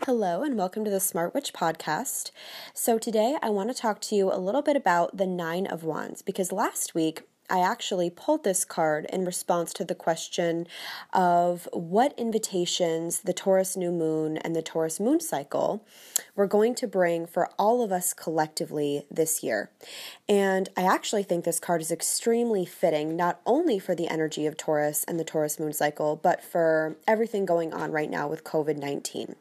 Hello, and welcome to the Smart Witch podcast. So, today I want to talk to you a little bit about the Nine of Wands because last week I actually pulled this card in response to the question of what invitations the Taurus new moon and the Taurus moon cycle were going to bring for all of us collectively this year. And I actually think this card is extremely fitting, not only for the energy of Taurus and the Taurus moon cycle, but for everything going on right now with COVID 19.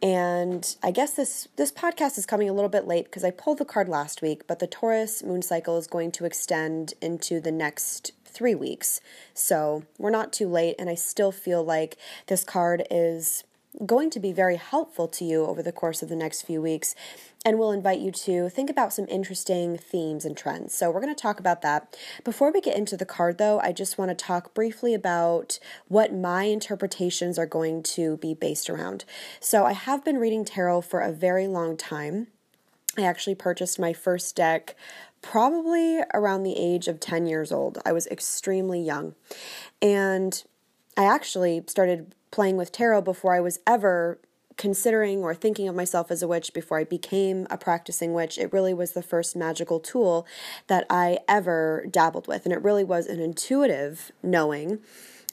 And I guess this, this podcast is coming a little bit late because I pulled the card last week, but the Taurus moon cycle is going to extend into the next three weeks. So we're not too late, and I still feel like this card is going to be very helpful to you over the course of the next few weeks and we'll invite you to think about some interesting themes and trends. So, we're going to talk about that. Before we get into the card, though, I just want to talk briefly about what my interpretations are going to be based around. So, I have been reading tarot for a very long time. I actually purchased my first deck probably around the age of 10 years old. I was extremely young. And I actually started playing with tarot before I was ever considering or thinking of myself as a witch before I became a practicing witch. It really was the first magical tool that I ever dabbled with. And it really was an intuitive knowing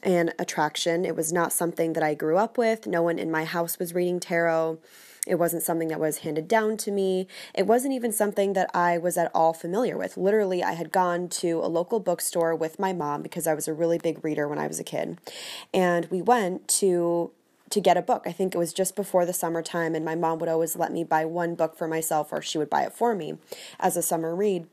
and attraction. It was not something that I grew up with. No one in my house was reading tarot. It wasn't something that was handed down to me. It wasn't even something that I was at all familiar with. Literally, I had gone to a local bookstore with my mom because I was a really big reader when I was a kid. And we went to to get a book. I think it was just before the summertime, and my mom would always let me buy one book for myself, or she would buy it for me as a summer read.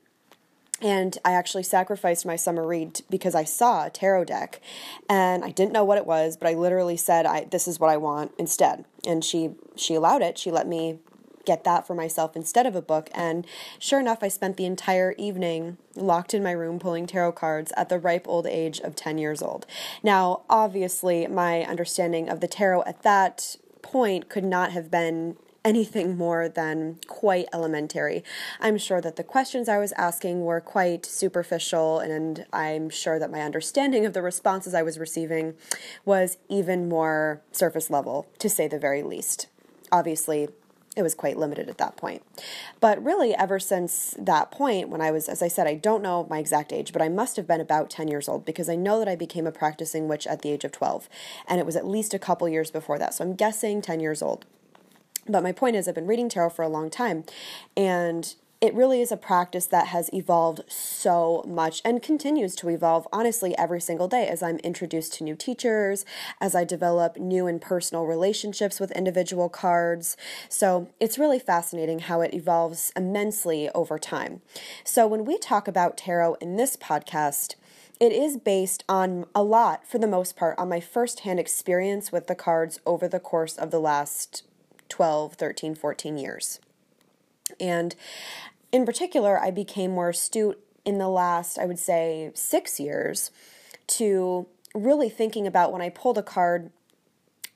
And I actually sacrificed my summer read because I saw a tarot deck and I didn't know what it was, but I literally said, I, This is what I want instead. And she, she allowed it. She let me get that for myself instead of a book. And sure enough, I spent the entire evening locked in my room pulling tarot cards at the ripe old age of 10 years old. Now, obviously, my understanding of the tarot at that point could not have been anything more than quite elementary. I'm sure that the questions I was asking were quite superficial, and I'm sure that my understanding of the responses I was receiving was even more surface level, to say the very least. Obviously, it was quite limited at that point. But really, ever since that point, when I was, as I said, I don't know my exact age, but I must have been about 10 years old because I know that I became a practicing witch at the age of 12. And it was at least a couple years before that. So I'm guessing 10 years old. But my point is, I've been reading tarot for a long time. And it really is a practice that has evolved so much and continues to evolve honestly every single day as I'm introduced to new teachers, as I develop new and personal relationships with individual cards. So it's really fascinating how it evolves immensely over time. So when we talk about tarot in this podcast, it is based on a lot, for the most part, on my firsthand experience with the cards over the course of the last 12, 13, 14 years. And in particular, I became more astute in the last, I would say, six years to really thinking about when I pulled a card,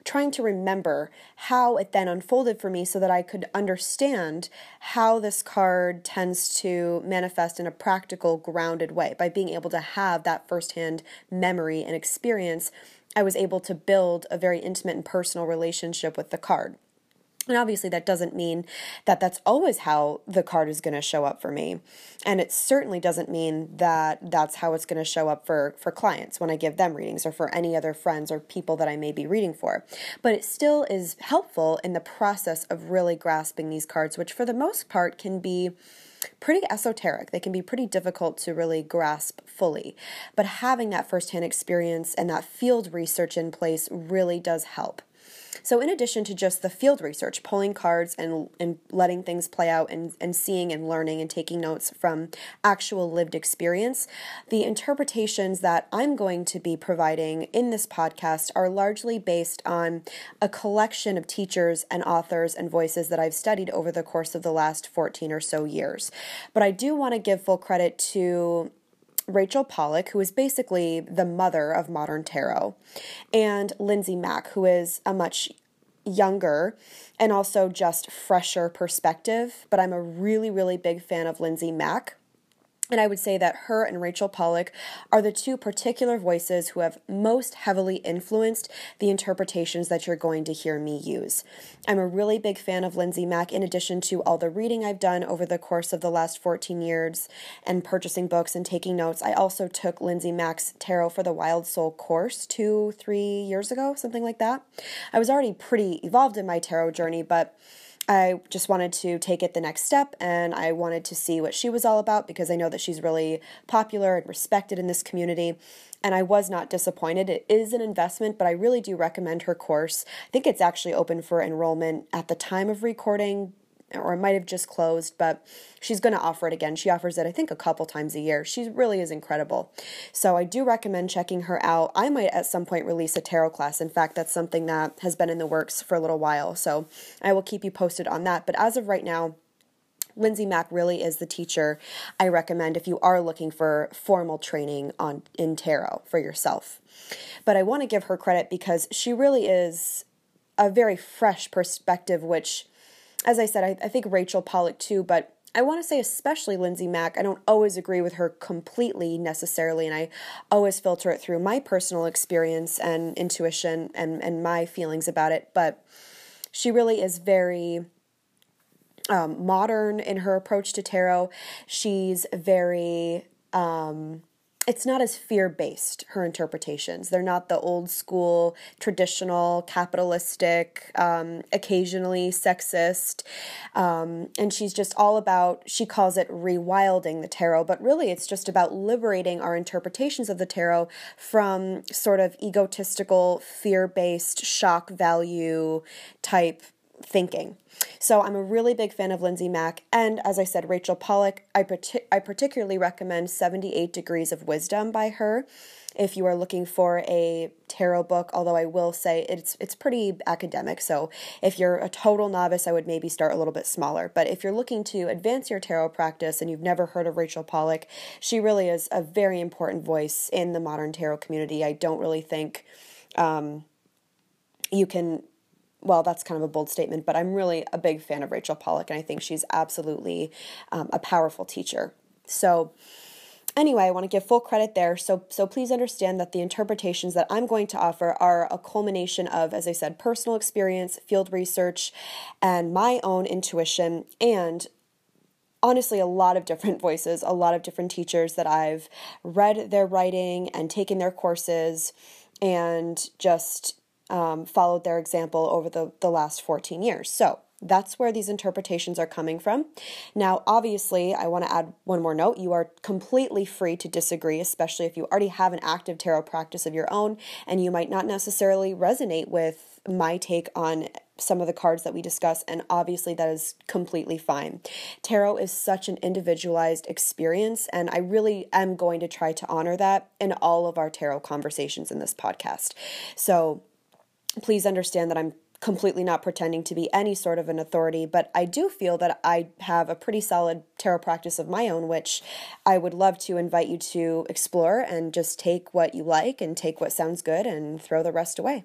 trying to remember how it then unfolded for me so that I could understand how this card tends to manifest in a practical, grounded way. By being able to have that firsthand memory and experience, I was able to build a very intimate and personal relationship with the card. And obviously, that doesn't mean that that's always how the card is going to show up for me. And it certainly doesn't mean that that's how it's going to show up for, for clients when I give them readings or for any other friends or people that I may be reading for. But it still is helpful in the process of really grasping these cards, which for the most part can be pretty esoteric. They can be pretty difficult to really grasp fully. But having that firsthand experience and that field research in place really does help. So, in addition to just the field research, pulling cards and, and letting things play out and, and seeing and learning and taking notes from actual lived experience, the interpretations that I'm going to be providing in this podcast are largely based on a collection of teachers and authors and voices that I've studied over the course of the last 14 or so years. But I do want to give full credit to Rachel Pollack, who is basically the mother of modern tarot, and Lindsay Mack, who is a much younger and also just fresher perspective. But I'm a really, really big fan of Lindsay Mack. And I would say that her and Rachel Pollack are the two particular voices who have most heavily influenced the interpretations that you're going to hear me use. I'm a really big fan of Lindsay Mack, in addition to all the reading I've done over the course of the last 14 years and purchasing books and taking notes. I also took Lindsay Mack's Tarot for the Wild Soul course two, three years ago, something like that. I was already pretty evolved in my tarot journey, but I just wanted to take it the next step and I wanted to see what she was all about because I know that she's really popular and respected in this community. And I was not disappointed. It is an investment, but I really do recommend her course. I think it's actually open for enrollment at the time of recording, or it might have just closed, but she's going to offer it again. She offers it, I think, a couple times a year. She really is incredible. So I do recommend checking her out. I might at some point release a tarot class. In fact, that's something that has been in the works for a little while. So I will keep you posted on that. But as of right now, Lindsay Mack really is the teacher I recommend if you are looking for formal training on in tarot for yourself. But I want to give her credit because she really is a very fresh perspective, which as I said, I, I think Rachel Pollack too, but I want to say especially Lindsay Mack. I don't always agree with her completely necessarily, and I always filter it through my personal experience and intuition and, and my feelings about it. But she really is very um, modern in her approach to tarot. She's very um, it's not as fear based, her interpretations. They're not the old school, traditional, capitalistic, um, occasionally sexist. Um, and she's just all about, she calls it rewilding the tarot, but really it's just about liberating our interpretations of the tarot from sort of egotistical, fear based, shock value type thinking. So I'm a really big fan of Lindsay Mack, and as I said, Rachel Pollack. I, partic- I particularly recommend 78 Degrees of Wisdom by her. If you are looking for a tarot book, although I will say it's it's pretty academic, so if you're a total novice, I would maybe start a little bit smaller. But if you're looking to advance your tarot practice and you've never heard of Rachel Pollack, she really is a very important voice in the modern tarot community. I don't really think um, you can well, that's kind of a bold statement, but I'm really a big fan of Rachel Pollack, and I think she's absolutely um, a powerful teacher. So, anyway, I want to give full credit there. So, so please understand that the interpretations that I'm going to offer are a culmination of, as I said, personal experience, field research, and my own intuition, and honestly a lot of different voices, a lot of different teachers that I've read their writing and taken their courses and just um, followed their example over the, the last 14 years. So that's where these interpretations are coming from. Now, obviously, I want to add one more note. You are completely free to disagree, especially if you already have an active tarot practice of your own and you might not necessarily resonate with my take on some of the cards that we discuss, and obviously that is completely fine. Tarot is such an individualized experience, and I really am going to try to honor that in all of our tarot conversations in this podcast. So, please understand that I'm completely not pretending to be any sort of an authority, but I do feel that I have a pretty solid tarot practice of my own, which I would love to invite you to explore and just take what you like and take what sounds good and throw the rest away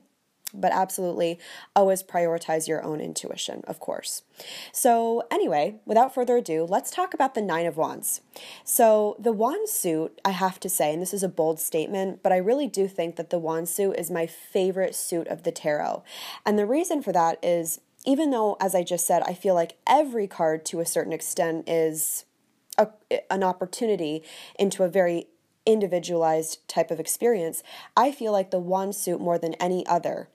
but absolutely always prioritize your own intuition, of course. So, anyway, without further ado, let's talk about the Nine of Wands. So, the Wand suit, I have to say, and this is a bold statement, but I really do think that the Wand suit is my favorite suit of the tarot. And the reason for that is even though, as I just said, I feel like every card to a certain extent is a, an opportunity into a very individualized type of experience, I feel like the wand suit more than any other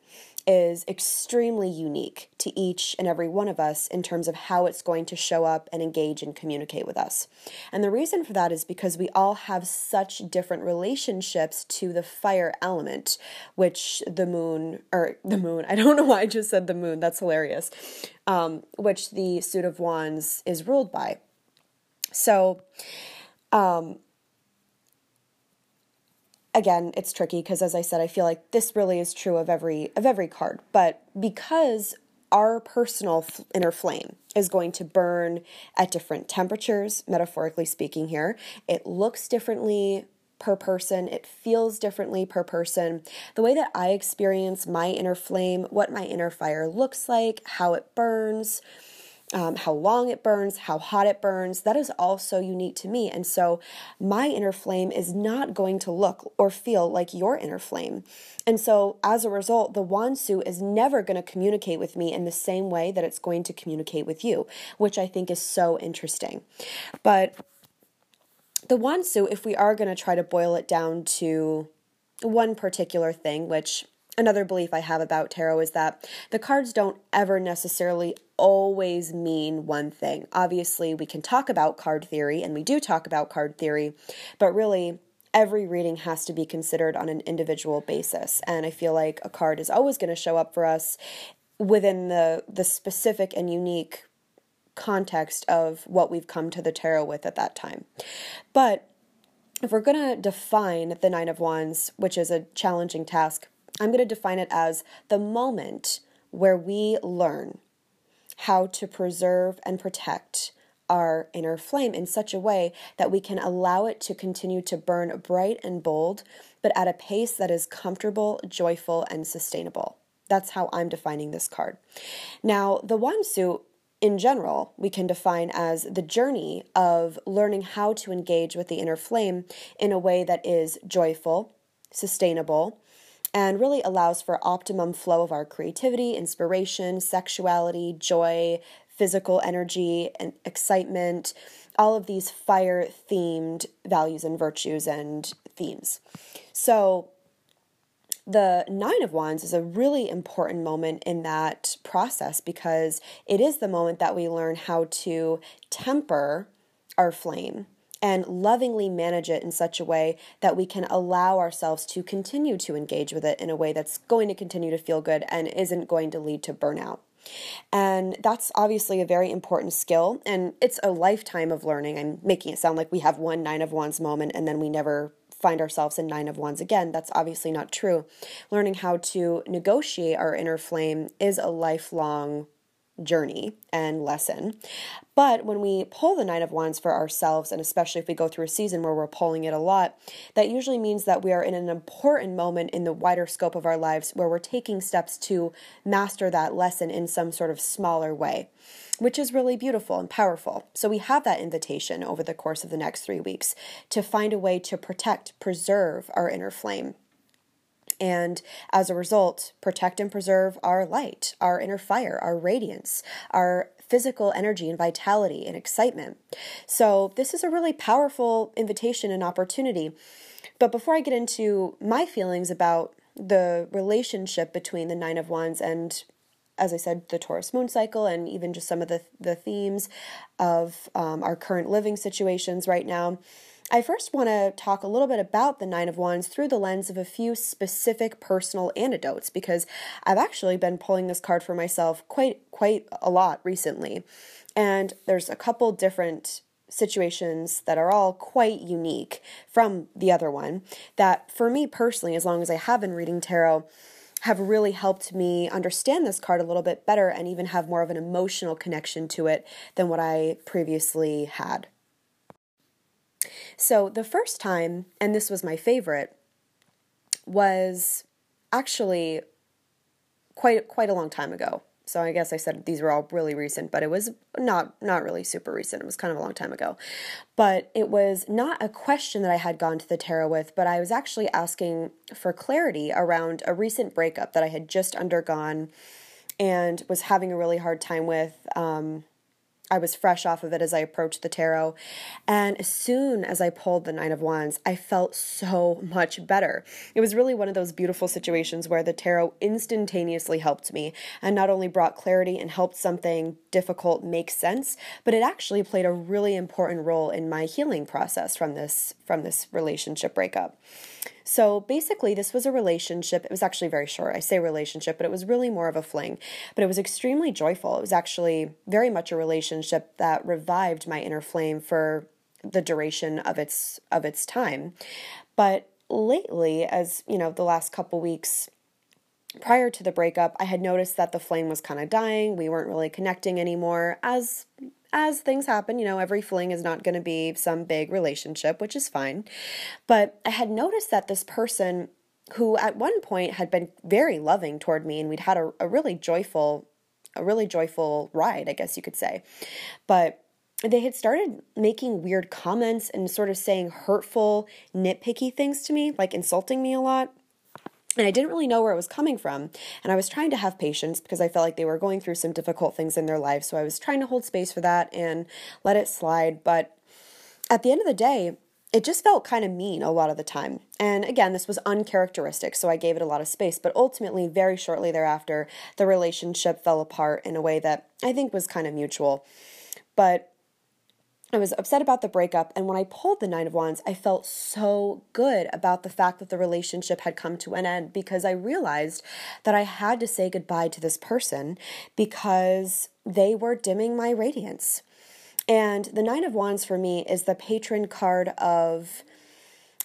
is extremely unique to each and every one of us in terms of how it's going to show up and engage and communicate with us. And the reason for that is because we all have such different relationships to the fire element, which the moon, or the moon, I don't know why I just said the moon, that's hilarious, um, which the suit of wands is ruled by. So, um, again, it's tricky because as I said, I feel like this really is true of every of every card. But because our personal inner flame is going to burn at different temperatures, metaphorically speaking here, it looks differently per person, it feels differently per person. The way that I experience my inner flame, what my inner fire looks like, how it burns, um, how long it burns, how hot it burns. That is also unique to me. And so my inner flame is not going to look or feel like your inner flame. And so as a result, the Wand suit is never going to communicate with me in the same way that it's going to communicate with you, which I think is so interesting. But the Wand suit, if we are going to try to boil it down to one particular thing, which another belief I have about tarot is that the cards don't ever necessarily always mean one thing. Obviously, we can talk about card theory, and we do talk about card theory, but really, every reading has to be considered on an individual basis. And I feel like a card is always going to show up for us within the the specific and unique context of what we've come to the tarot with at that time. But if we're going to define the 9 of wands, which is a challenging task, I'm going to define it as the moment where we learn how to preserve and protect our inner flame in such a way that we can allow it to continue to burn bright and bold, but at a pace that is comfortable, joyful, and sustainable. That's how I'm defining this card. Now, the Wand suit in general, we can define as the journey of learning how to engage with the inner flame in a way that is joyful, sustainable, and really allows for optimum flow of our creativity, inspiration, sexuality, joy, physical energy, and excitement, all of these fire themed values and virtues and themes. So, the Nine of Wands is a really important moment in that process because it is the moment that we learn how to temper our flame and lovingly manage it in such a way that we can allow ourselves to continue to engage with it in a way that's going to continue to feel good and isn't going to lead to burnout. And that's obviously a very important skill, and it's a lifetime of learning. I'm making it sound like we have one Nine of Wands moment and then we never find ourselves in Nine of Wands again. That's obviously not true. Learning how to negotiate our inner flame is a lifelong journey and lesson. But when we pull the Nine of Wands for ourselves, and especially if we go through a season where we're pulling it a lot, that usually means that we are in an important moment in the wider scope of our lives where we're taking steps to master that lesson in some sort of smaller way, which is really beautiful and powerful. So we have that invitation over the course of the next three weeks to find a way to protect, preserve our inner flame and as a result, protect and preserve our light, our inner fire, our radiance, our physical energy and vitality and excitement. So, this is a really powerful invitation and opportunity. But before I get into my feelings about the relationship between the Nine of Wands and as I said, the Taurus moon cycle, and even just some of the, the themes of um, our current living situations right now. I first want to talk a little bit about the Nine of Wands through the lens of a few specific personal anecdotes because I've actually been pulling this card for myself quite quite a lot recently. And there's a couple different situations that are all quite unique from the other one that for me personally as long as I have been reading tarot have really helped me understand this card a little bit better and even have more of an emotional connection to it than what I previously had. So the first time, and this was my favorite, was actually quite quite a long time ago. So I guess I said these were all really recent, but it was not not really super recent. It was kind of a long time ago. But it was not a question that I had gone to the tarot with, but I was actually asking for clarity around a recent breakup that I had just undergone and was having a really hard time with. Um, I was fresh off of it as I approached the tarot. And as soon as I pulled the Nine of Wands, I felt so much better. It was really one of those beautiful situations where the tarot instantaneously helped me and not only brought clarity and helped something difficult make sense, but it actually played a really important role in my healing process from this from this relationship breakup. So basically, this was a relationship. It was actually very short. I say relationship, but it was really more of a fling. But it was extremely joyful. It was actually very much a relationship that revived my inner flame for the duration of its of its time. But lately, as you know, the last couple weeks prior to the breakup, I had noticed that the flame was kind of dying. We weren't really connecting anymore, as as things happen, you know, every fling is not going to be some big relationship, which is fine. But I had noticed that this person who at one point had been very loving toward me and we'd had a, a really joyful a really joyful ride, I guess you could say. But they had started making weird comments and sort of saying hurtful, nitpicky things to me, like insulting me a lot. And I didn't really know where it was coming from. And I was trying to have patience because I felt like they were going through some difficult things in their life. So I was trying to hold space for that and let it slide. But at the end of the day, it just felt kind of mean a lot of the time. And again, this was uncharacteristic, so I gave it a lot of space. But ultimately, very shortly thereafter, the relationship fell apart in a way that I think was kind of mutual. But I was upset about the breakup, and when I pulled the Nine of Wands, I felt so good about the fact that the relationship had come to an end because I realized that I had to say goodbye to this person because they were dimming my radiance. And the Nine of Wands for me is the patron card of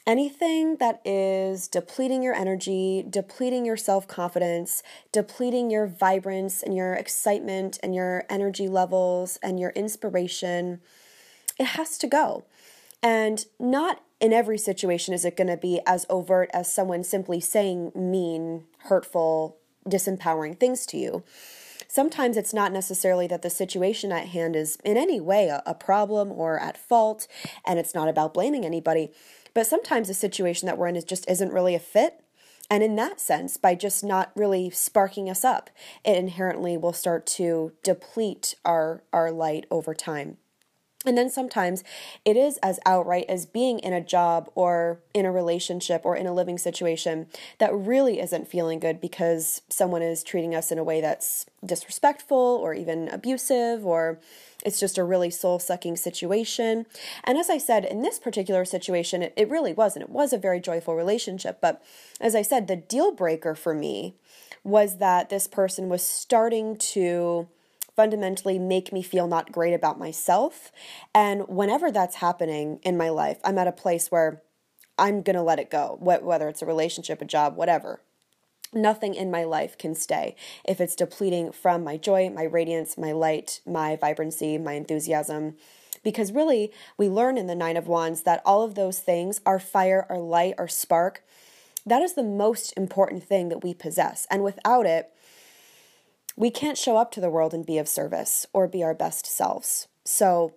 anything that is depleting your energy, depleting your self confidence, depleting your vibrance and your excitement and your energy levels and your inspiration it has to go. And not in every situation is it going to be as overt as someone simply saying mean, hurtful, disempowering things to you. Sometimes it's not necessarily that the situation at hand is in any way a, a problem or at fault, and it's not about blaming anybody. But sometimes the situation that we're in is just isn't really a fit. And in that sense, by just not really sparking us up, it inherently will start to deplete our, our light over time. And then sometimes it is as outright as being in a job or in a relationship or in a living situation that really isn't feeling good because someone is treating us in a way that's disrespectful or even abusive or it's just a really soul sucking situation. And as I said, in this particular situation, it, it really wasn't. It was a very joyful relationship. But as I said, the deal breaker for me was that this person was starting to fundamentally make me feel not great about myself. And whenever that's happening in my life, I'm at a place where I'm going to let it go, whether it's a relationship, a job, whatever. Nothing in my life can stay if it's depleting from my joy, my radiance, my light, my vibrancy, my enthusiasm. Because really, we learn in the Nine of Wands that all of those things, our fire, our light, our spark, that is the most important thing that we possess. And without it, we can't show up to the world and be of service or be our best selves. So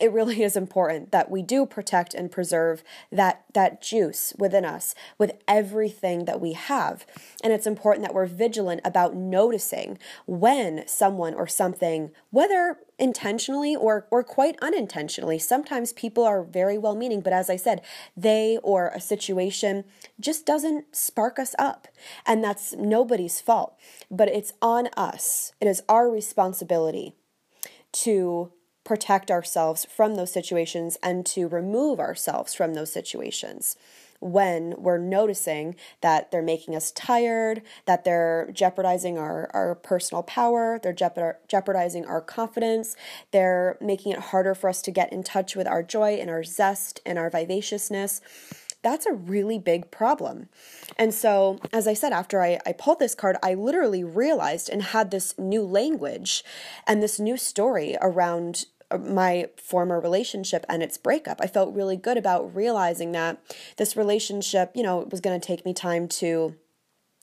it really is important that we do protect and preserve that that juice within us with everything that we have. And it's important that we're vigilant about noticing when someone or something whether intentionally or or quite unintentionally sometimes people are very well meaning but as i said they or a situation just doesn't spark us up. And that's nobody's fault but it's on us. It is our responsibility to protect ourselves from those situations and to remove ourselves from those situations when we're noticing that they're making us tired, that they're jeopardizing our, our personal power, they're jeopardizing our confidence, they're making it harder for us to get in touch with our joy and our zest and our vivaciousness. That's a really big problem. And so, as I said, after I, I pulled this card, I literally realized and had this new language and this new story around uh, my former relationship and its breakup. I felt really good about realizing that this relationship, you know, it was going to take me time to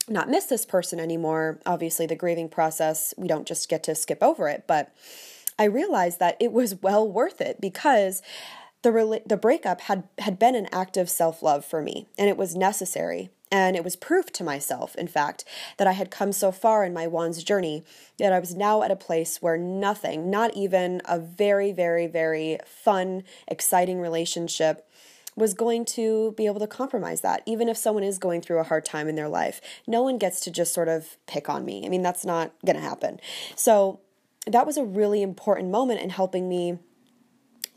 not miss this person anymore. Obviously, the grieving process, we don't just get to skip over it, but I realized that it was well worth it because the the breakup had had been an act of self-love for me and it was necessary and it was proof to myself, in fact, that I had come so far in my Wands journey that I was now at a place where nothing, not even a very, very, very fun, exciting relationship, was going to be able to compromise that. Even if someone is going through a hard time in their life, no one gets to just sort of pick on me. I mean, that's not going to happen. So that was a really important moment in helping me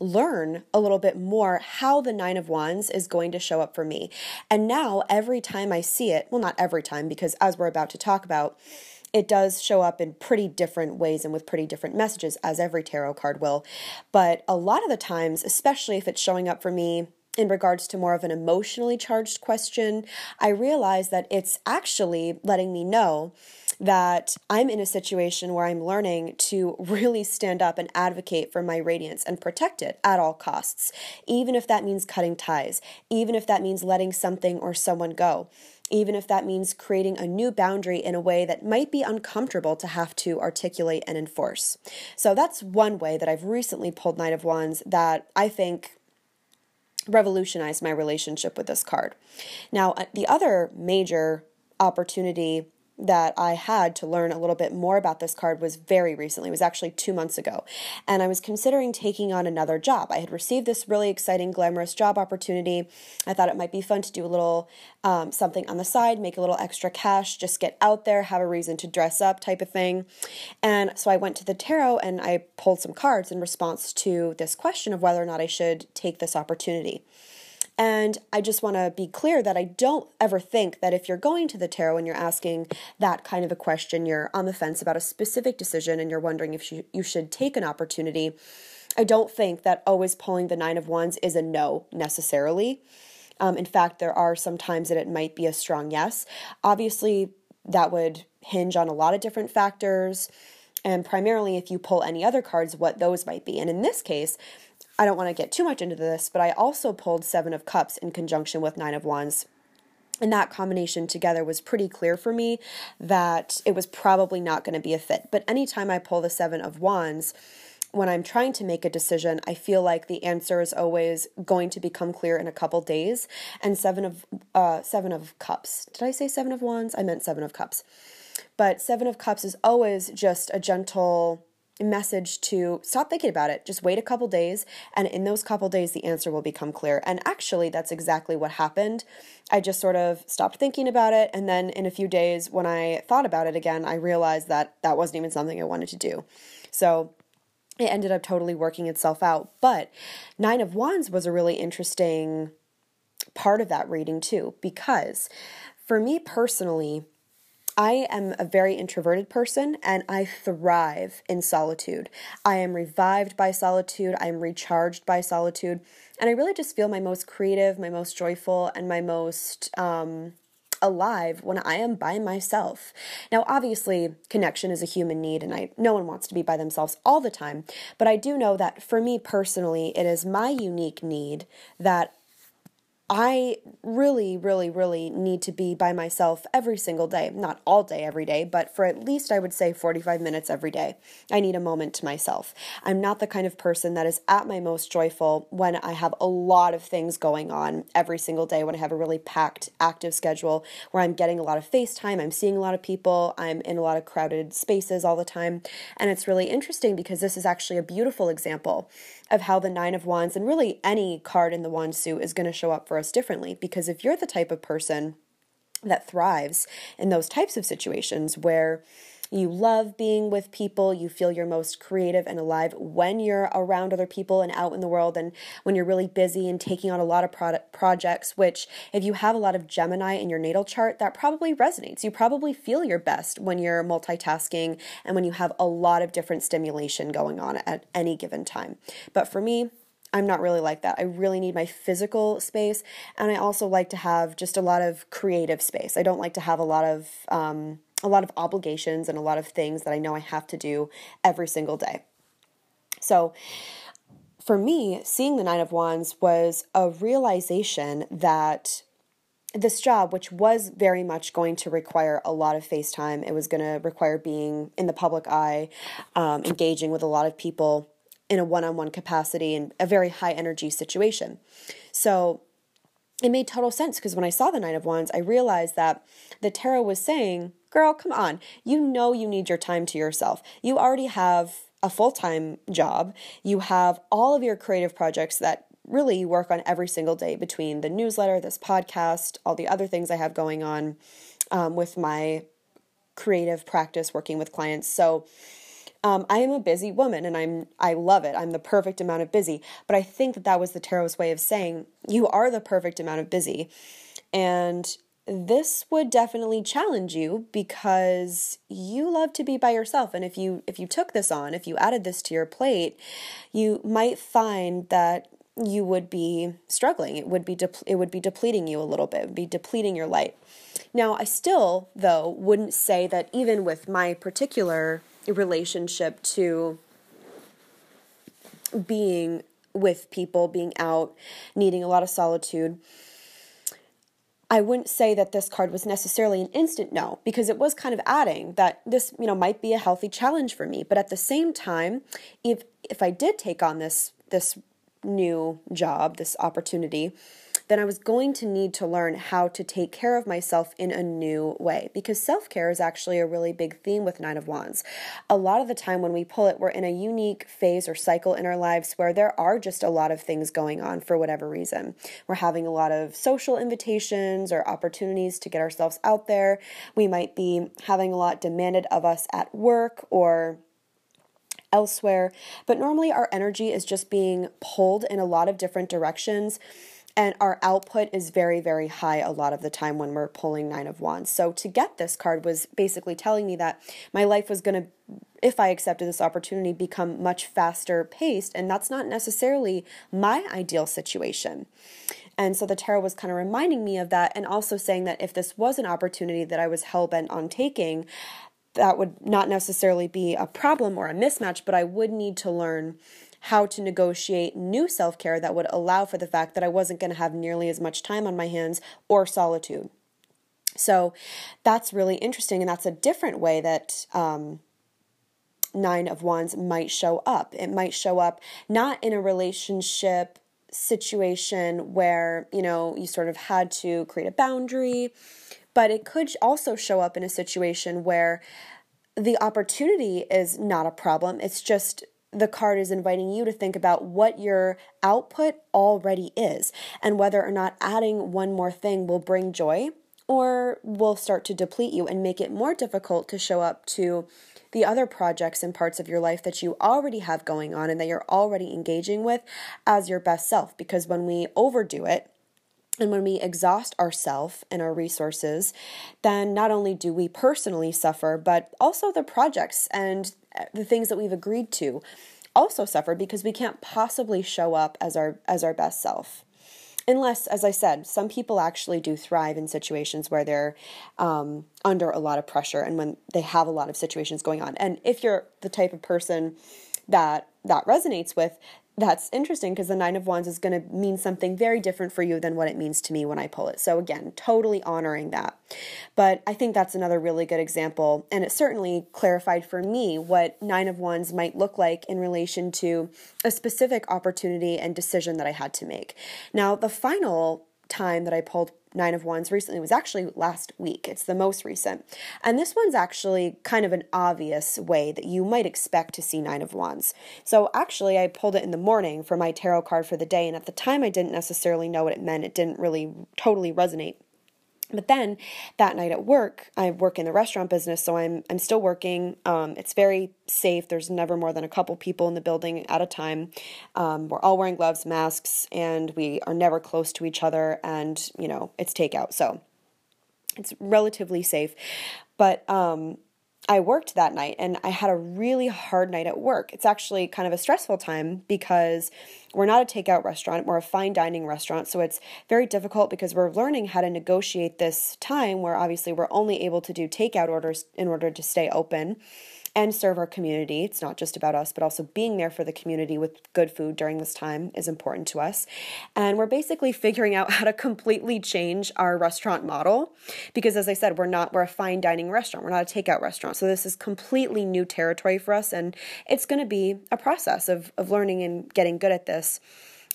learn a little bit more how the Nine of Wands is going to show up for me. And now, every time I see it, well, not every time, because as we're about to talk about, it does show up in pretty different ways and with pretty different messages, as every tarot card will. But a lot of the times, especially if it's showing up for me in regards to more of an emotionally charged question, I realize that it's actually letting me know that I'm in a situation where I'm learning to really stand up and advocate for my radiance and protect it at all costs, even if that means cutting ties, even if that means letting something or someone go. even if that means creating a new boundary in a way that might be uncomfortable to have to articulate and enforce. So that's one way that I've recently pulled Nine of Wands that I think revolutionized my relationship with this card. Now, uh, the other major opportunity that I had to learn a little bit more about this card was very recently. It was actually two months ago. And I was considering taking on another job. I had received this really exciting, glamorous job opportunity. I thought it might be fun to do a little um, something on the side, make a little extra cash, just get out there, have a reason to dress up type of thing. And so I went to the tarot and I pulled some cards in response to this question of whether or not I should take this opportunity. And I just want to be clear that I don't ever think that if you're going to the tarot and you're asking that kind of a question, you're on the fence about a specific decision and you're wondering if you, you should take an opportunity. I don't think that always pulling the Nine of Wands is a no necessarily. Um, in fact, there are some times that it might be a strong yes. Obviously, that would hinge on a lot of different factors, and primarily if you pull any other cards, what those might be. And in this case, I don't want to get too much into this, but I also pulled Seven of Cups in conjunction with Nine of Wands. And that combination together was pretty clear for me that it was probably not going to be a fit. But anytime I pull the Seven of Wands, when I'm trying to make a decision, I feel like the answer is always going to become clear in a couple days. And seven of uh, seven of cups. Did I say seven of wands? I meant seven of cups. But seven of cups is always just a gentle message to stop thinking about it. Just wait a couple days, and in those couple days, the answer will become clear. And actually, that's exactly what happened. I just sort of stopped thinking about it, and then in a few days, when I thought about it again, I realized that that wasn't even something I wanted to do. So it ended up totally working itself out. But Nine of Wands was a really interesting part of that reading, too, because for me personally, I am a very introverted person and I thrive in solitude. I am revived by solitude, I am recharged by solitude, and I really just feel my most creative, my most joyful, and my most um, alive when I am by myself. Now, obviously, connection is a human need, and I no one wants to be by themselves all the time. But I do know that for me personally, it is my unique need that I really, really, really need to be by myself every single day. Not all day, every day, but for at least I would say 45 minutes every day. I need a moment to myself. I'm not the kind of person that is at my most joyful when I have a lot of things going on every single day, when I have a really packed, active schedule where I'm getting a lot of FaceTime, I'm seeing a lot of people, I'm in a lot of crowded spaces all the time. And it's really interesting because this is actually a beautiful example of how the Nine of Wands and really any card in the Wand suit is going to show up for us differently. Because if you're the type of person that thrives in those types of situations where you love being with people. You feel you're most creative and alive when you're around other people and out in the world, and when you're really busy and taking on a lot of product projects. Which, if you have a lot of Gemini in your natal chart, that probably resonates. You probably feel your best when you're multitasking and when you have a lot of different stimulation going on at any given time. But for me, I'm not really like that. I really need my physical space, and I also like to have just a lot of creative space. I don't like to have a lot of um, a lot of obligations and a lot of things that I know I have to do every single day. So, for me, seeing the Nine of Wands was a realization that this job, which was very much going to require a lot of FaceTime, it was going to require being in the public eye, um, engaging with a lot of people in a one on one capacity and a very high energy situation. So it made total sense because when I saw the Nine of Wands, I realized that the tarot was saying, Girl, come on. You know you need your time to yourself. You already have a full time job. You have all of your creative projects that really you work on every single day between the newsletter, this podcast, all the other things I have going on um, with my creative practice working with clients. So, um, I am a busy woman and I'm I love it. I'm the perfect amount of busy. But I think that that was the tarot's way of saying you are the perfect amount of busy. And this would definitely challenge you because you love to be by yourself and if you if you took this on if you added this to your plate you might find that you would be struggling it would be de- it would be depleting you a little bit it would be depleting your light now i still though wouldn't say that even with my particular relationship to being with people being out needing a lot of solitude I wouldn't say that this card was necessarily an instant no because it was kind of adding that this, you know, might be a healthy challenge for me. But at the same time, if if I did take on this this new job, this opportunity, then I was going to need to learn how to take care of myself in a new way because self care is actually a really big theme with Nine of Wands. A lot of the time when we pull it, we're in a unique phase or cycle in our lives where there are just a lot of things going on for whatever reason. We're having a lot of social invitations or opportunities to get ourselves out there. We might be having a lot demanded of us at work or elsewhere. But normally, our energy is just being pulled in a lot of different directions and our output is very very high a lot of the time when we're pulling 9 of wands. So to get this card was basically telling me that my life was going to if I accepted this opportunity become much faster paced and that's not necessarily my ideal situation. And so the tarot was kind of reminding me of that and also saying that if this was an opportunity that I was hell bent on taking, that would not necessarily be a problem or a mismatch, but I would need to learn how to negotiate new self care that would allow for the fact that I wasn't going to have nearly as much time on my hands or solitude. So that's really interesting, and that's a different way that. Um, Nine of Wands might show up. It might show up not in a relationship situation where, you know, you sort of had to create a boundary, but it could also show up in a situation where the opportunity is not a problem. It's just the card is inviting you to think about what your output already is and whether or not adding one more thing will bring joy or will start to deplete you and make it more difficult to show up to the other projects and parts of your life that you already have going on and that you're already engaging with as your best self. Because when we overdo it, and when we exhaust ourselves and our resources, then not only do we personally suffer, but also the projects and the things that we've agreed to also suffer because we can't possibly show up as our as our best self. Unless as i said some people actually do thrive in situations where they're um, under a lot of pressure and when they have a lot of situations going on. And if you're the type of person that that resonates with that's interesting because the Nine of Wands is going to mean something very different for you than what it means to me when I pull it. So, again, totally honoring that. But I think that's another really good example. And it certainly clarified for me what Nine of Wands might look like in relation to a specific opportunity and decision that I had to make. Now, the final time that I pulled Nine of Wands recently was actually last week. It's the most recent. And this one's actually kind of an obvious way that you might expect to see Nine of Wands. So actually, I pulled it in the morning for my tarot card for the day, and at the time, I didn't necessarily know what it meant. It didn't really totally resonate but then that night at work, I work in the restaurant business, so I'm I'm still working. Um, it's very safe. There's never more than a couple people in the building at a time. Um, we're all wearing gloves, masks, and we are never close to each other. And you know, it's takeout, so it's relatively safe. But um, I worked that night and I had a really hard night at work. It's actually kind of a stressful time because we're not a takeout restaurant, we're a fine dining restaurant. So it's very difficult because we're learning how to negotiate this time where obviously we're only able to do takeout orders in order to stay open and serve our community. It's not just about us, but also being there for the community with good food during this time is important to us. And we're basically figuring out how to completely change our restaurant model because as I said, we're not we're a fine dining restaurant. We're not a takeout restaurant. So this is completely new territory for us and it's going to be a process of of learning and getting good at this.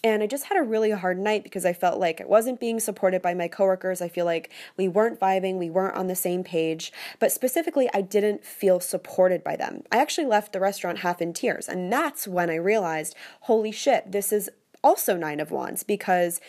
And I just had a really hard night because I felt like I wasn't being supported by my coworkers. I feel like we weren't vibing, we weren't on the same page. But specifically, I didn't feel supported by them. I actually left the restaurant half in tears. And that's when I realized, holy shit, this is also Nine of Wands because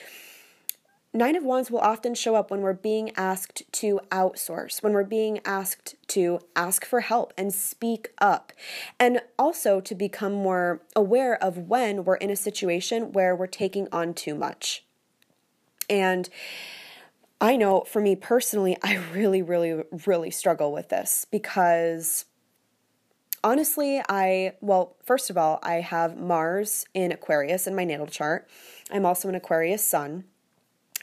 Nine of Wands will often show up when we're being asked to outsource, when we're being asked to ask for help and speak up, and also to become more aware of when we're in a situation where we're taking on too much. And I know for me personally, I really, really, really struggle with this because honestly, I, well, first of all, I have Mars in Aquarius in my natal chart. I'm also an Aquarius sun.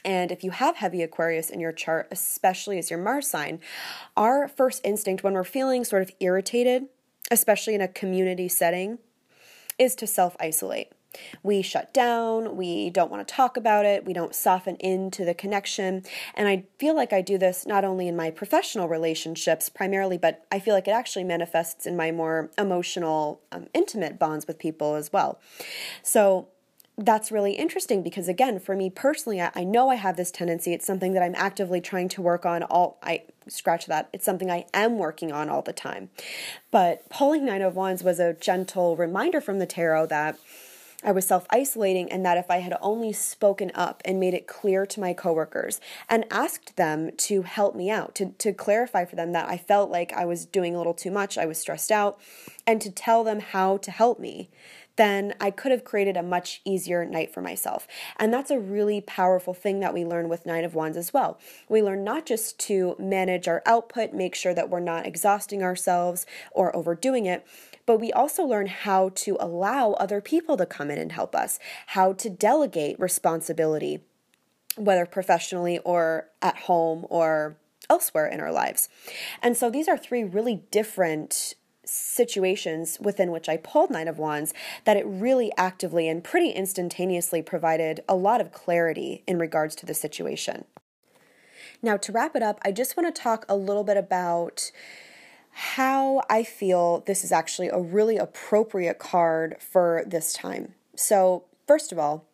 And if you have heavy Aquarius in your chart, especially as your Mars sign, our first instinct when we're feeling sort of irritated, especially in a community setting, is to self isolate. We shut down, we don't want to talk about it, we don't soften into the connection. And I feel like I do this not only in my professional relationships primarily, but I feel like it actually manifests in my more emotional, um, intimate bonds with people as well. So, that's really interesting because again for me personally I, I, know i have this tendency. It's something that i'm actively trying to work on all i scratch that. It's something i am working on all the time. But pulling nine of wands was a gentle reminder from the tarot that I was self isolating, and that if I had only spoken up and made it clear to my coworkers and asked them to help me out, to, to clarify for them that I felt like I was doing a little too much, I was stressed out, and to tell them how to help me, then I could have created a much easier night for myself. And that's a really powerful thing that we learn with Nine of Wands as well. We learn not just to manage our output, make sure that we're not exhausting ourselves or overdoing it, but we also learn how to allow other people to come in and help us, how to delegate responsibility, whether professionally or at home or elsewhere in our lives. And so these are three really different situations within which I pulled Nine of Wands that it really actively and pretty instantaneously provided a lot of clarity in regards to the situation. Now, to wrap it up, I just want to talk a little bit about how I feel this is actually a really appropriate card for this time. So, first of all,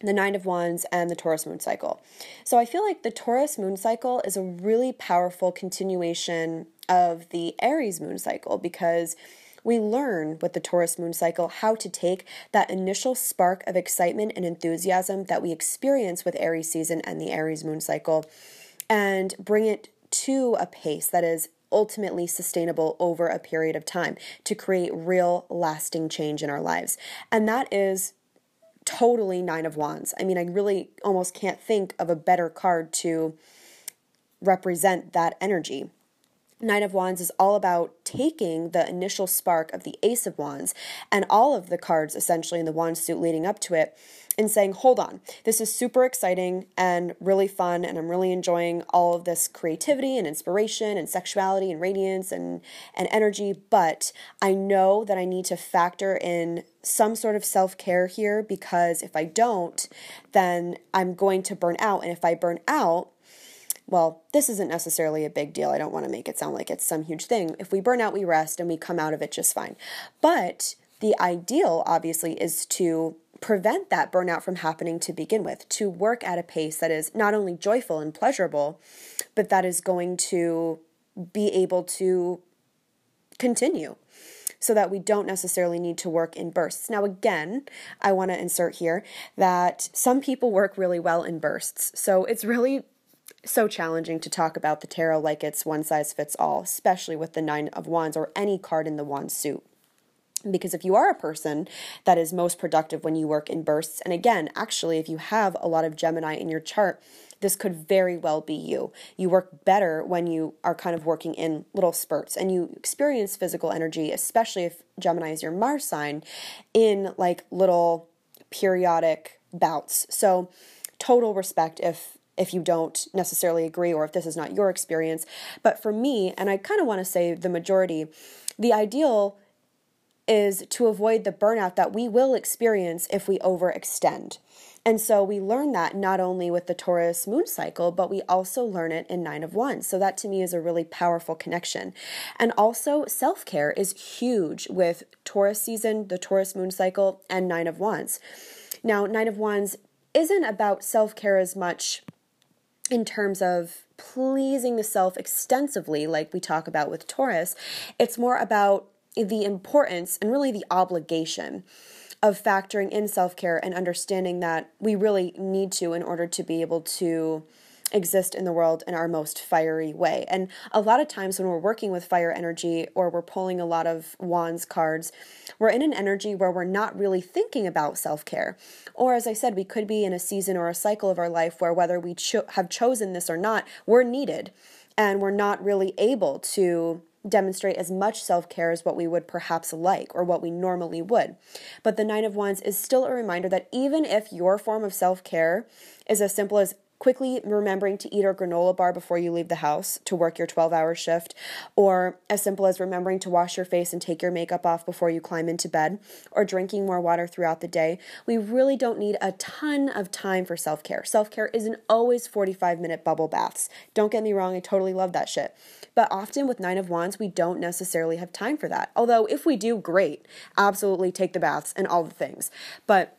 the Nine of Wands and the Taurus moon cycle. So, I feel like the Taurus moon cycle is a really powerful continuation of the Aries moon cycle because we learn with the Taurus moon cycle how to take that initial spark of excitement and enthusiasm that we experience with Aries season and the Aries moon cycle and bring it to a pace that is ultimately sustainable over a period of time to create real lasting change in our lives. And that is totally Nine of Wands. I mean, I really almost can't think of a better card to represent that energy. Nine of Wands is all about taking the initial spark of the Ace of Wands and all of the cards essentially in the wand suit leading up to it and saying, hold on, this is super exciting and really fun, and I'm really enjoying all of this creativity and inspiration and sexuality and radiance and, and energy, but I know that I need to factor in some sort of self care here because if I don't, then I'm going to burn out. And if I burn out, well, this isn't necessarily a big deal. I don't want to make it sound like it's some huge thing. If we burn out, we rest and we come out of it just fine. But the ideal, obviously, is to prevent that burnout from happening to begin with, to work at a pace that is not only joyful and pleasurable, but that is going to be able to continue so that we don't necessarily need to work in bursts. Now, again, I want to insert here that some people work really well in bursts. So it's really so challenging to talk about the tarot like it's one size fits all, especially with the Nine of Wands or any card in the Wand suit. Because if you are a person that is most productive when you work in bursts, and again, actually, if you have a lot of Gemini in your chart, this could very well be you. You work better when you are kind of working in little spurts and you experience physical energy, especially if Gemini is your Mars sign, in like little periodic bouts. So, total respect if if you don't necessarily agree or if this is not your experience. But for me, and I kind of want to say the majority, the ideal is to avoid the burnout that we will experience if we overextend. And so we learn that not only with the Taurus moon cycle, but we also learn it in Nine of Wands. So that to me is a really powerful connection. And also, self care is huge with Taurus season, the Taurus moon cycle, and Nine of Wands. Now, Nine of Wands isn't about self care as much in terms of pleasing the self extensively, like we talk about with Taurus, it's more about the importance and really the obligation of factoring in self care and understanding that we really need to in order to be able to exist in the world in our most fiery way. And a lot of times when we're working with fire energy or we're pulling a lot of wands cards, we're in an energy where we're not really thinking about self care. Or, as I said, we could be in a season or a cycle of our life where whether we cho- have chosen this or not, we're needed and we're not really able to demonstrate as much self care as what we would perhaps like or what we normally would. But the Nine of Wands is still a reminder that even if your form of self care is as simple as quickly remembering to eat a granola bar before you leave the house to work your 12 hour shift, or as simple as remembering to wash your face and take your makeup off before you climb into bed, or drinking more water throughout the day, we really don't need a ton of time for self care. Self care isn't always 45 minute bubble baths. Don't get me wrong, I totally love that shit. But often with Nine of Wands, we don't necessarily have time for that. Although, if we do, great. Absolutely take the baths and all the things. But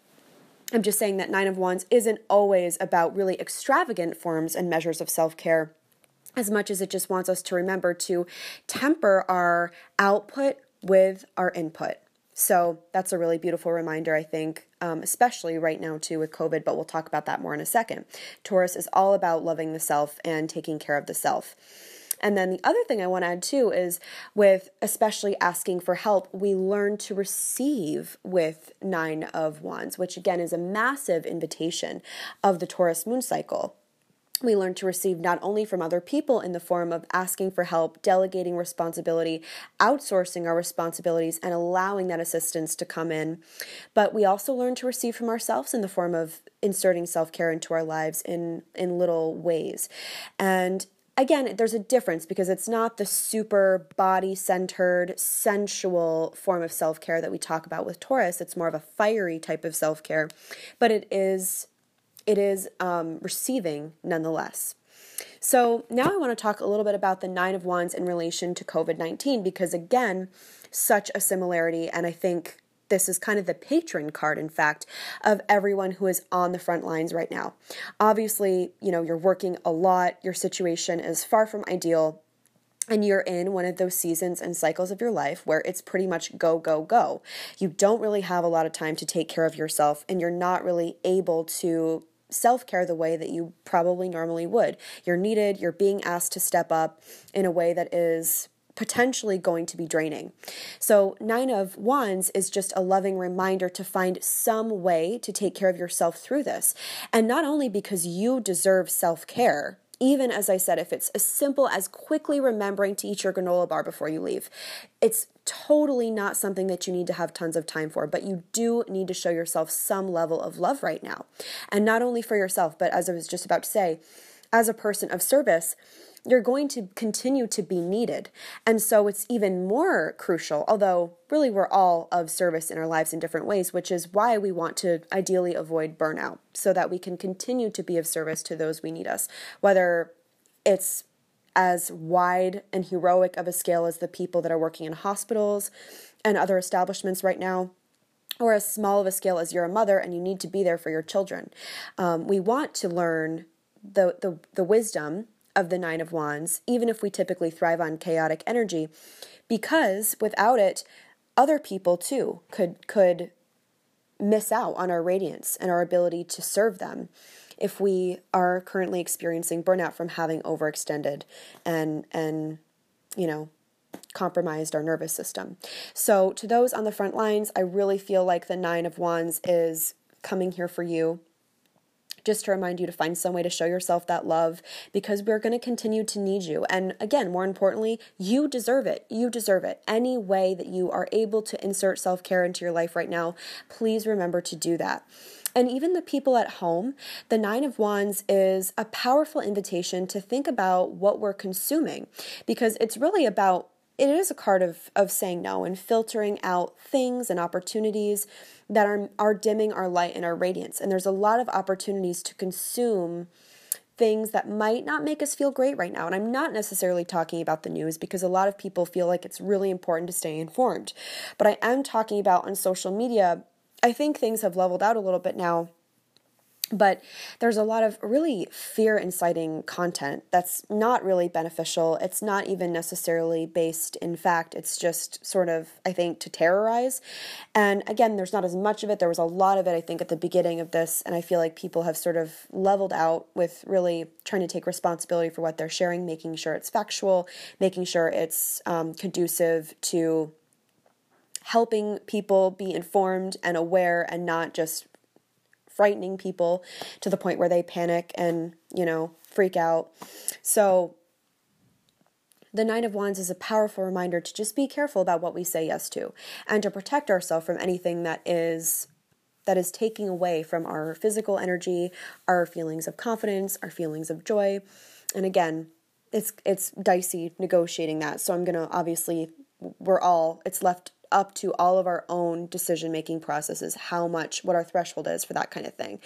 I'm just saying that Nine of Wands isn't always about really extravagant forms and measures of self care as much as it just wants us to remember to temper our output with our input. So that's a really beautiful reminder, I think, um, especially right now, too, with COVID, but we'll talk about that more in a second. Taurus is all about loving the self and taking care of the self. And then the other thing I want to add too is with especially asking for help, we learn to receive with Nine of Wands, which again is a massive invitation of the Taurus moon cycle we learn to receive not only from other people in the form of asking for help, delegating responsibility, outsourcing our responsibilities, and allowing that assistance to come in, but we also learn to receive from ourselves in the form of inserting self care into our lives in, in little ways. And again, there's a difference because it's not the super body centered, sensual form of self care that we talk about with Taurus. It's more of a fiery type of self care, but it is it is um, receiving nonetheless. So now I want to talk a little bit about the Nine of Wands in relation to COVID 19 because, again, such a similarity. And I think this is kind of the patron card, in fact, of everyone who is on the front lines right now. Obviously, you know, you're working a lot, your situation is far from ideal and you're in one of those seasons and cycles of your life where it's pretty much go, go, go. You don't really have a lot of time to take care of yourself, and you're not really able to self care the way that you probably normally would. You're needed, you're being asked to step up in a way that is potentially going to be draining. So, Nine of Wands is just a loving reminder to find some way to take care of yourself through this. And not only because you deserve self care, even as I said, if it's as simple as quickly remembering to eat your granola bar before you leave, it's totally not something that you need to have tons of time for, but you do need to show yourself some level of love right now. And not only for yourself, but as I was just about to say, as a person of service, you're going to continue to be needed. And so it's even more crucial, although really we're all of service in our lives in different ways, which is why we want to ideally avoid burnout so that we can continue to be of service to those we need us, whether it's as wide and heroic of a scale as the people that are working in hospitals and other establishments right now or as small of a scale as you're a mother and you need to be there for your children. Um, we want to learn the, the, the wisdom of the Nine of Wands, even if we typically thrive on chaotic energy, because without it, other people too could could miss out on our radiance and our ability to serve them if we are currently experiencing burnout from having overextended and and you know compromised our nervous system. So to those on the front lines, I really feel like the 9 of wands is coming here for you just to remind you to find some way to show yourself that love because we're going to continue to need you. And again, more importantly, you deserve it. You deserve it. Any way that you are able to insert self care into your life right now, please remember to do that. And even the people at home, the Nine of Wands is a powerful invitation to think about what we're consuming because it's really about it is a card of, of saying no and filtering out things and opportunities that are, are dimming our light and our radiance. And there's a lot of opportunities to consume things that might not make us feel great right now. And I'm not necessarily talking about the news because a lot of people feel like it's really important to stay informed. But I am talking about on social media. I think things have leveled out a little bit now but there's a lot of really fear inciting content that's not really beneficial. It's not even necessarily based in fact. It's just sort of, I think, to terrorize. And again, there's not as much of it. There was a lot of it, I think, at the beginning of this. And I feel like people have sort of leveled out with really trying to take responsibility for what they're sharing, making sure it's factual, making sure it's um, conducive to helping people be informed and aware and not just frightening people to the point where they panic and, you know, freak out. So, the Nine of Wands is a powerful reminder to just be careful about what we say yes to and to protect ourselves from anything that is that is taking away from our physical energy, our feelings of confidence, our feelings of joy. And again, it's it's dicey negotiating that. So I'm going to obviously we're all it's left up to all of our own decision making processes how much what our threshold is for that kind of thing.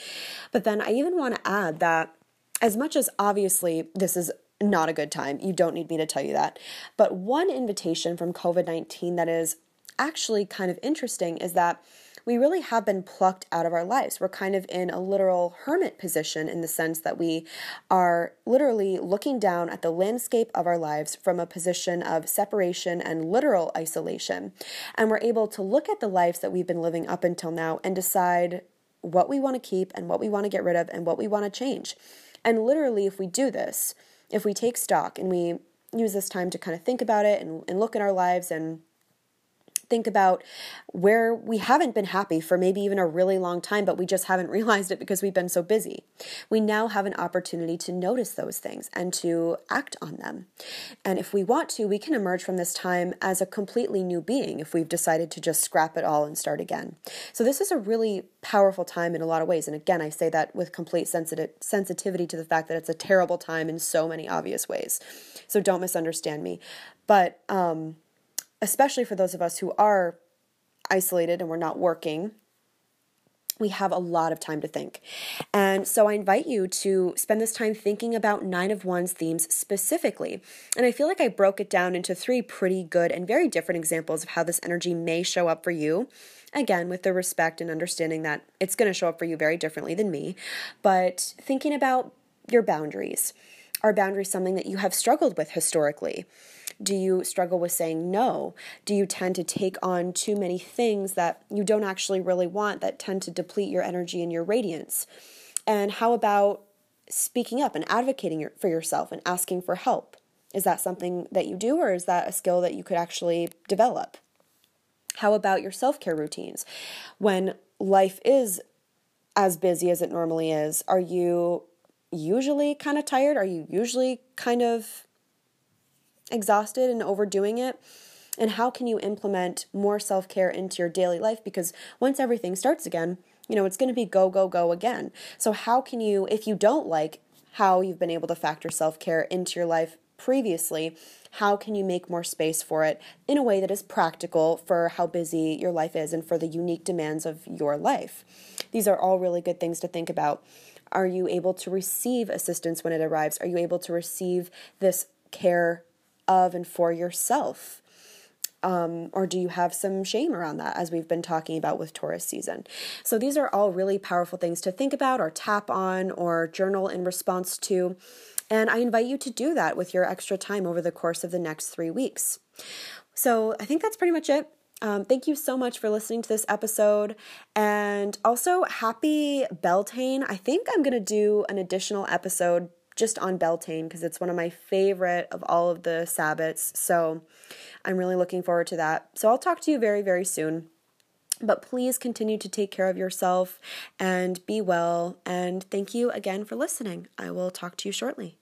But then I even want to add that as much as obviously this is not a good time, you don't need me to tell you that. But one invitation from COVID 19 that is actually kind of interesting is that we really have been plucked out of our lives. We're kind of in a literal hermit position in the sense that we are literally looking down at the landscape of our lives from a position of separation and literal isolation. And we're able to look at the lives that we've been living up until now and decide what we want to keep and what we want to get rid of and what we want to change. And literally, if we do this, if we take stock and we use this time to kind of think about it and, and look at our lives and think about where we haven't been happy for maybe even a really long time, but we just haven't realized it because we've been so busy. We now have an opportunity to notice those things and to act on them. And if we want to, we can emerge from this time as a completely new being if we've decided to just scrap it all and start again. So, this is a really powerful time in a lot of ways. And again, I say that with complete sensitivity to the fact that it's a terrible time in so many obvious ways. So, don't misunderstand me. But, um, especially for those of us who are isolated and we're not working, we have a lot of time to think. And so I invite you to spend this time thinking about Nine of Wands themes specifically. And I feel like I broke it down into three pretty good and very different examples of how this energy may show up for you. Again, with the respect and understanding that it's going to show up for you very differently than me. But thinking about your boundaries. Are boundaries something that you have struggled with historically? Do you struggle with saying no? Do you tend to take on too many things that you don't actually really want that tend to deplete your energy and your radiance? And how about speaking up and advocating for yourself and asking for help? Is that something that you do, or is that a skill that you could actually develop? How about your self care routines? When life is as busy as it normally is, are you usually kind of tired? Are you usually kind of exhausted and overdoing it? And how can you implement more self care into your daily life? Because once everything starts again, you know, it's going to be go, go, go again. So, how can you, if you don't like how you've been able to factor self care into your life previously, how can you make more space for it in a way that is practical for how busy your life is and for the unique demands of your life? These are all really good things to think about. Are you able to receive assistance when it arrives? Are you able to receive this care of and for yourself? Um, or do you have some shame around that, as we've been talking about with Taurus season? So, these are all really powerful things to think about, or tap on, or journal in response to. And I invite you to do that with your extra time over the course of the next three weeks. So, I think that's pretty much it. Um, thank you so much for listening to this episode. And also, happy Beltane. I think I'm going to do an additional episode just on Beltane because it's one of my favorite of all of the Sabbats. So I'm really looking forward to that. So I'll talk to you very, very soon. But please continue to take care of yourself and be well. And thank you again for listening. I will talk to you shortly.